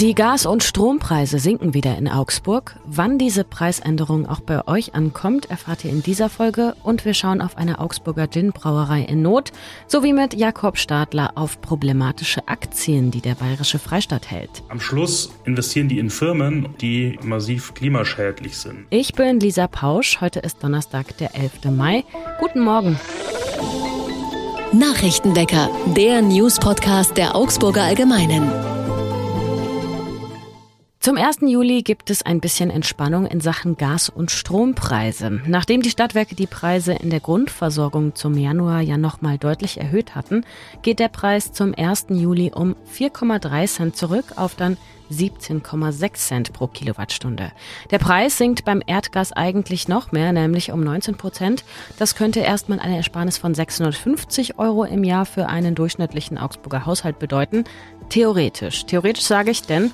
Die Gas- und Strompreise sinken wieder in Augsburg. Wann diese Preisänderung auch bei euch ankommt, erfahrt ihr in dieser Folge. Und wir schauen auf eine Augsburger Gin-Brauerei in Not sowie mit Jakob Stadler auf problematische Aktien, die der Bayerische Freistaat hält. Am Schluss investieren die in Firmen, die massiv klimaschädlich sind. Ich bin Lisa Pausch. Heute ist Donnerstag, der 11. Mai. Guten Morgen. Nachrichtenwecker, der News-Podcast der Augsburger Allgemeinen. Zum 1. Juli gibt es ein bisschen Entspannung in Sachen Gas- und Strompreise. Nachdem die Stadtwerke die Preise in der Grundversorgung zum Januar ja nochmal deutlich erhöht hatten, geht der Preis zum 1. Juli um 4,3 Cent zurück auf dann 17,6 Cent pro Kilowattstunde. Der Preis sinkt beim Erdgas eigentlich noch mehr, nämlich um 19 Prozent. Das könnte erstmal eine Ersparnis von 650 Euro im Jahr für einen durchschnittlichen Augsburger Haushalt bedeuten. Theoretisch. Theoretisch sage ich, denn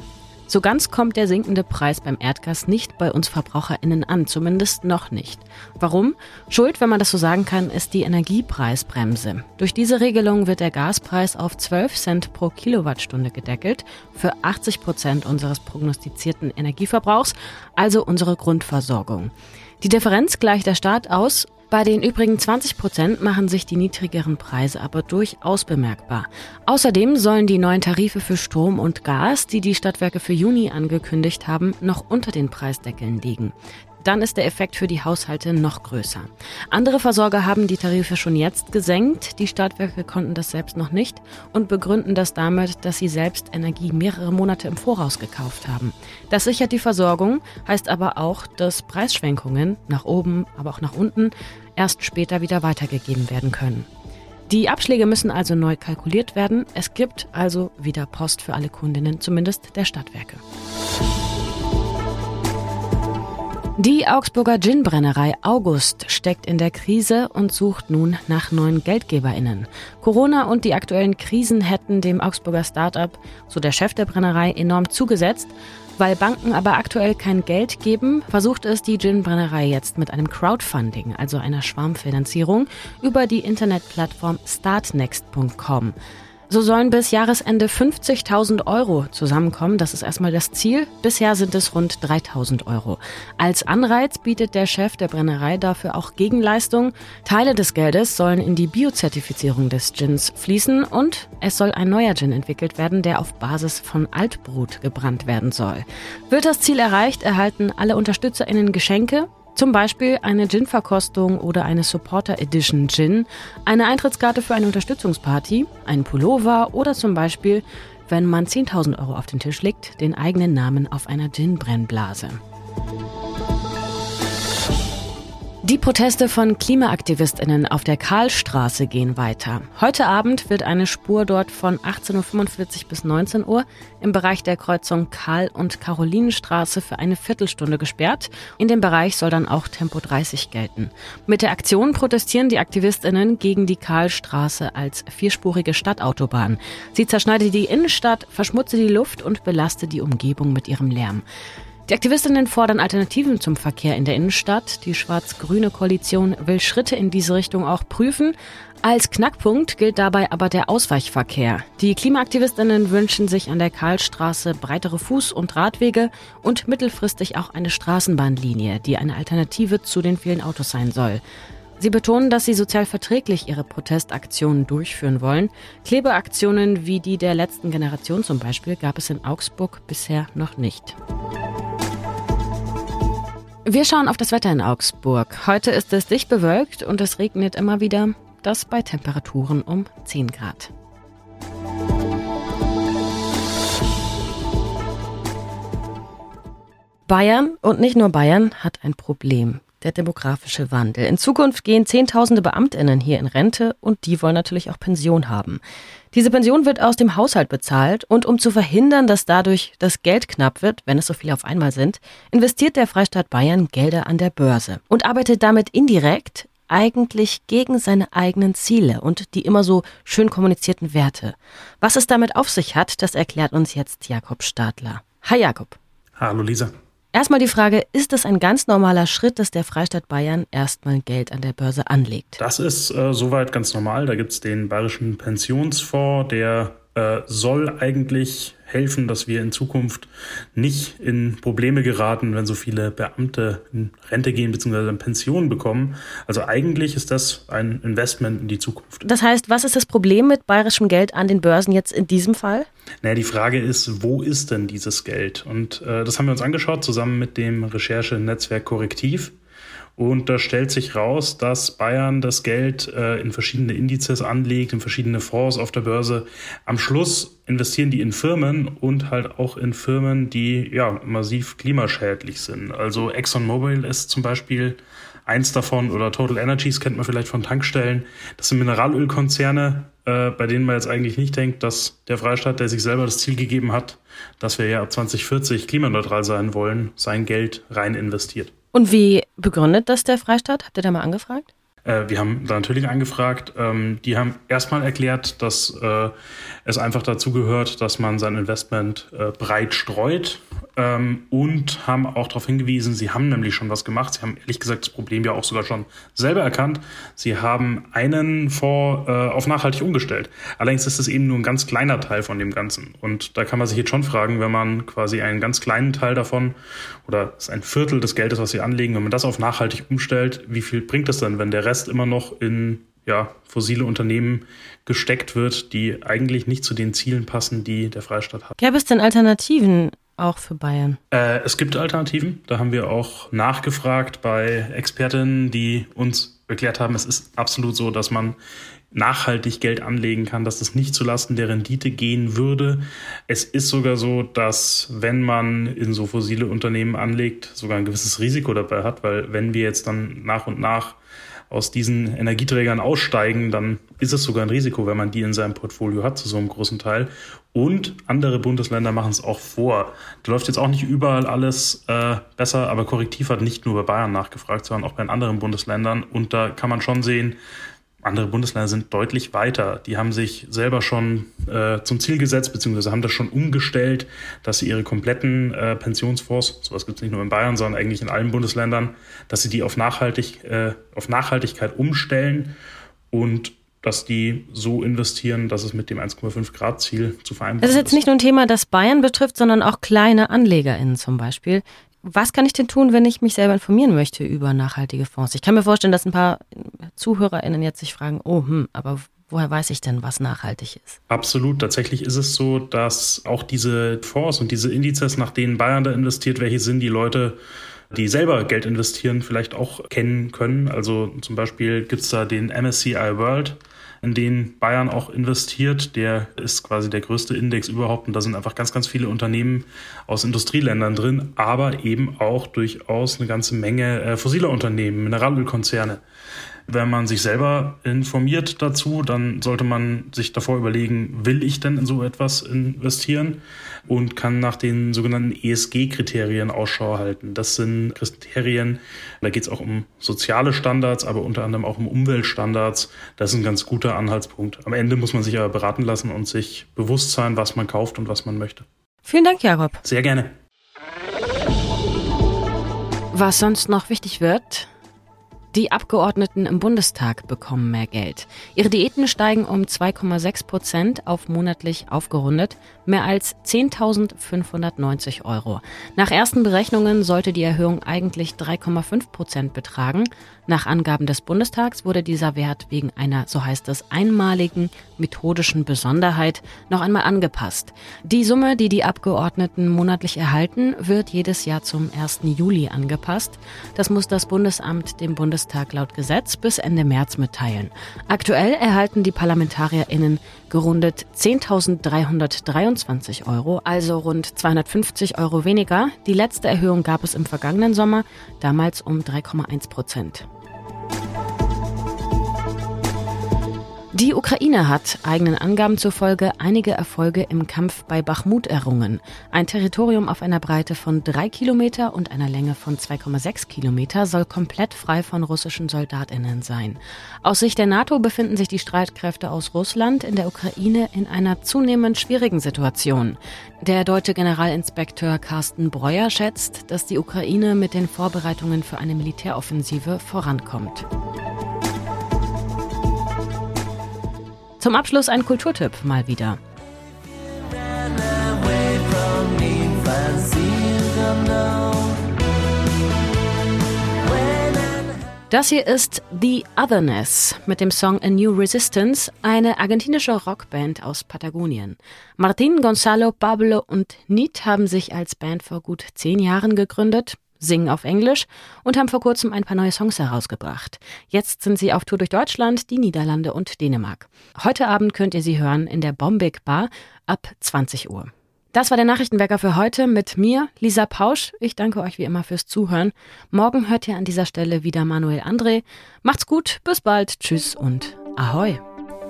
so ganz kommt der sinkende Preis beim Erdgas nicht bei uns VerbraucherInnen an, zumindest noch nicht. Warum? Schuld, wenn man das so sagen kann, ist die Energiepreisbremse. Durch diese Regelung wird der Gaspreis auf 12 Cent pro Kilowattstunde gedeckelt für 80 Prozent unseres prognostizierten Energieverbrauchs, also unsere Grundversorgung. Die Differenz gleicht der Staat aus bei den übrigen 20 Prozent machen sich die niedrigeren Preise aber durchaus bemerkbar. Außerdem sollen die neuen Tarife für Strom und Gas, die die Stadtwerke für Juni angekündigt haben, noch unter den Preisdeckeln liegen dann ist der Effekt für die Haushalte noch größer. Andere Versorger haben die Tarife schon jetzt gesenkt, die Stadtwerke konnten das selbst noch nicht und begründen das damit, dass sie selbst Energie mehrere Monate im Voraus gekauft haben. Das sichert die Versorgung, heißt aber auch, dass Preisschwenkungen nach oben, aber auch nach unten erst später wieder weitergegeben werden können. Die Abschläge müssen also neu kalkuliert werden. Es gibt also wieder Post für alle Kundinnen, zumindest der Stadtwerke. Die Augsburger Ginbrennerei August steckt in der Krise und sucht nun nach neuen GeldgeberInnen. Corona und die aktuellen Krisen hätten dem Augsburger Startup, so der Chef der Brennerei, enorm zugesetzt. Weil Banken aber aktuell kein Geld geben, versucht es die Ginbrennerei jetzt mit einem Crowdfunding, also einer Schwarmfinanzierung, über die Internetplattform startnext.com. So sollen bis Jahresende 50.000 Euro zusammenkommen. Das ist erstmal das Ziel. Bisher sind es rund 3.000 Euro. Als Anreiz bietet der Chef der Brennerei dafür auch Gegenleistung. Teile des Geldes sollen in die Biozertifizierung des Gins fließen und es soll ein neuer Gin entwickelt werden, der auf Basis von Altbrut gebrannt werden soll. Wird das Ziel erreicht, erhalten alle UnterstützerInnen Geschenke, zum Beispiel eine Gin-Verkostung oder eine Supporter Edition Gin, eine Eintrittskarte für eine Unterstützungsparty, einen Pullover oder zum Beispiel, wenn man 10.000 Euro auf den Tisch legt, den eigenen Namen auf einer Gin-Brennblase. Die Proteste von KlimaaktivistInnen auf der Karlstraße gehen weiter. Heute Abend wird eine Spur dort von 18.45 Uhr bis 19 Uhr im Bereich der Kreuzung Karl- und Karolinenstraße für eine Viertelstunde gesperrt. In dem Bereich soll dann auch Tempo 30 gelten. Mit der Aktion protestieren die AktivistInnen gegen die Karlstraße als vierspurige Stadtautobahn. Sie zerschneidet die Innenstadt, verschmutze die Luft und belaste die Umgebung mit ihrem Lärm. Die Aktivistinnen fordern Alternativen zum Verkehr in der Innenstadt. Die schwarz-grüne Koalition will Schritte in diese Richtung auch prüfen. Als Knackpunkt gilt dabei aber der Ausweichverkehr. Die Klimaaktivistinnen wünschen sich an der Karlstraße breitere Fuß- und Radwege und mittelfristig auch eine Straßenbahnlinie, die eine Alternative zu den vielen Autos sein soll. Sie betonen, dass sie sozial verträglich ihre Protestaktionen durchführen wollen. Klebeaktionen wie die der letzten Generation zum Beispiel gab es in Augsburg bisher noch nicht. Wir schauen auf das Wetter in Augsburg. Heute ist es dicht bewölkt und es regnet immer wieder, das bei Temperaturen um 10 Grad. Bayern und nicht nur Bayern hat ein Problem der demografische Wandel. In Zukunft gehen Zehntausende Beamtinnen hier in Rente und die wollen natürlich auch Pension haben. Diese Pension wird aus dem Haushalt bezahlt und um zu verhindern, dass dadurch das Geld knapp wird, wenn es so viele auf einmal sind, investiert der Freistaat Bayern Gelder an der Börse und arbeitet damit indirekt eigentlich gegen seine eigenen Ziele und die immer so schön kommunizierten Werte. Was es damit auf sich hat, das erklärt uns jetzt Jakob Stadler. Hi Jakob. Hallo Lisa. Erstmal die Frage, ist es ein ganz normaler Schritt, dass der Freistaat Bayern erstmal Geld an der Börse anlegt? Das ist äh, soweit ganz normal. Da gibt es den Bayerischen Pensionsfonds, der äh, soll eigentlich helfen, dass wir in Zukunft nicht in Probleme geraten, wenn so viele Beamte in Rente gehen bzw. in Pension bekommen. Also eigentlich ist das ein Investment in die Zukunft. Das heißt, was ist das Problem mit bayerischem Geld an den Börsen jetzt in diesem Fall? Naja, die Frage ist, wo ist denn dieses Geld? Und äh, das haben wir uns angeschaut zusammen mit dem Recherchenetzwerk Korrektiv. Und da stellt sich raus, dass Bayern das Geld äh, in verschiedene Indizes anlegt, in verschiedene Fonds auf der Börse. Am Schluss investieren die in Firmen und halt auch in Firmen, die ja massiv klimaschädlich sind. Also ExxonMobil ist zum Beispiel eins davon oder Total Energies kennt man vielleicht von Tankstellen. Das sind Mineralölkonzerne, äh, bei denen man jetzt eigentlich nicht denkt, dass der Freistaat, der sich selber das Ziel gegeben hat, dass wir ja ab 2040 klimaneutral sein wollen, sein Geld rein investiert. Und wie begründet das der Freistaat? Habt ihr da mal angefragt? Äh, wir haben da natürlich angefragt. Ähm, die haben erstmal erklärt, dass äh, es einfach dazu gehört, dass man sein Investment äh, breit streut ähm, und haben auch darauf hingewiesen, sie haben nämlich schon was gemacht. Sie haben ehrlich gesagt das Problem ja auch sogar schon selber erkannt. Sie haben einen Fonds auf nachhaltig umgestellt. Allerdings ist es eben nur ein ganz kleiner Teil von dem Ganzen. Und da kann man sich jetzt schon fragen, wenn man quasi einen ganz kleinen Teil davon oder ein Viertel des Geldes, was sie anlegen, wenn man das auf nachhaltig umstellt, wie viel bringt das dann, wenn der Rest Rest immer noch in ja, fossile Unternehmen gesteckt wird, die eigentlich nicht zu den Zielen passen, die der Freistaat hat. Gäbe es denn Alternativen auch für Bayern? Äh, es gibt Alternativen. Da haben wir auch nachgefragt bei Expertinnen, die uns erklärt haben, es ist absolut so, dass man nachhaltig Geld anlegen kann, dass das nicht zulasten der Rendite gehen würde. Es ist sogar so, dass wenn man in so fossile Unternehmen anlegt, sogar ein gewisses Risiko dabei hat, weil wenn wir jetzt dann nach und nach aus diesen Energieträgern aussteigen, dann ist es sogar ein Risiko, wenn man die in seinem Portfolio hat, zu so einem großen Teil. Und andere Bundesländer machen es auch vor. Da läuft jetzt auch nicht überall alles äh, besser, aber Korrektiv hat nicht nur bei Bayern nachgefragt, sondern auch bei anderen Bundesländern. Und da kann man schon sehen, andere Bundesländer sind deutlich weiter. Die haben sich selber schon äh, zum Ziel gesetzt, beziehungsweise haben das schon umgestellt, dass sie ihre kompletten äh, Pensionsfonds, sowas gibt es nicht nur in Bayern, sondern eigentlich in allen Bundesländern, dass sie die auf, Nachhaltig, äh, auf Nachhaltigkeit umstellen und dass die so investieren, dass es mit dem 1,5 Grad Ziel zu vereinbaren ist. Das ist jetzt nicht nur ein Thema, das Bayern betrifft, sondern auch kleine AnlegerInnen zum Beispiel. Was kann ich denn tun, wenn ich mich selber informieren möchte über nachhaltige Fonds? Ich kann mir vorstellen, dass ein paar ZuhörerInnen jetzt sich fragen, oh, hm, aber woher weiß ich denn, was nachhaltig ist? Absolut. Tatsächlich ist es so, dass auch diese Fonds und diese Indizes, nach denen Bayern da investiert, welche sind die Leute, die selber Geld investieren, vielleicht auch kennen können. Also zum Beispiel gibt es da den MSCI World in den Bayern auch investiert. Der ist quasi der größte Index überhaupt und da sind einfach ganz, ganz viele Unternehmen aus Industrieländern drin, aber eben auch durchaus eine ganze Menge äh, fossiler Unternehmen, Mineralölkonzerne. Wenn man sich selber informiert dazu, dann sollte man sich davor überlegen, will ich denn in so etwas investieren und kann nach den sogenannten ESG-Kriterien Ausschau halten. Das sind Kriterien, da geht es auch um soziale Standards, aber unter anderem auch um Umweltstandards. Das ist ein ganz guter Anhaltspunkt. Am Ende muss man sich aber beraten lassen und sich bewusst sein, was man kauft und was man möchte. Vielen Dank, Jakob. Sehr gerne. Was sonst noch wichtig wird, die Abgeordneten im Bundestag bekommen mehr Geld. Ihre Diäten steigen um 2,6 Prozent auf monatlich aufgerundet, mehr als 10.590 Euro. Nach ersten Berechnungen sollte die Erhöhung eigentlich 3,5 Prozent betragen. Nach Angaben des Bundestags wurde dieser Wert wegen einer, so heißt es, einmaligen methodischen Besonderheit noch einmal angepasst. Die Summe, die die Abgeordneten monatlich erhalten, wird jedes Jahr zum 1. Juli angepasst. Das muss das Bundesamt dem Bundestag laut Gesetz bis Ende März mitteilen. Aktuell erhalten die ParlamentarierInnen gerundet 10.323 Euro, also rund 250 Euro weniger. Die letzte Erhöhung gab es im vergangenen Sommer, damals um 3,1 Prozent. Die Ukraine hat eigenen Angaben zufolge einige Erfolge im Kampf bei Bachmut errungen. Ein Territorium auf einer Breite von drei Kilometer und einer Länge von 2,6 Kilometer soll komplett frei von russischen Soldatinnen sein. Aus Sicht der NATO befinden sich die Streitkräfte aus Russland in der Ukraine in einer zunehmend schwierigen Situation. Der deutsche Generalinspekteur Carsten Breuer schätzt, dass die Ukraine mit den Vorbereitungen für eine Militäroffensive vorankommt. Zum Abschluss ein Kulturtipp mal wieder. Das hier ist The Otherness mit dem Song A New Resistance, eine argentinische Rockband aus Patagonien. Martin, Gonzalo, Pablo und Nid haben sich als Band vor gut zehn Jahren gegründet singen auf Englisch und haben vor kurzem ein paar neue Songs herausgebracht. Jetzt sind sie auf Tour durch Deutschland, die Niederlande und Dänemark. Heute Abend könnt ihr sie hören in der Bombig Bar ab 20 Uhr. Das war der Nachrichtenwecker für heute mit mir, Lisa Pausch. Ich danke euch wie immer fürs Zuhören. Morgen hört ihr an dieser Stelle wieder Manuel André. Macht's gut, bis bald, tschüss und ahoi.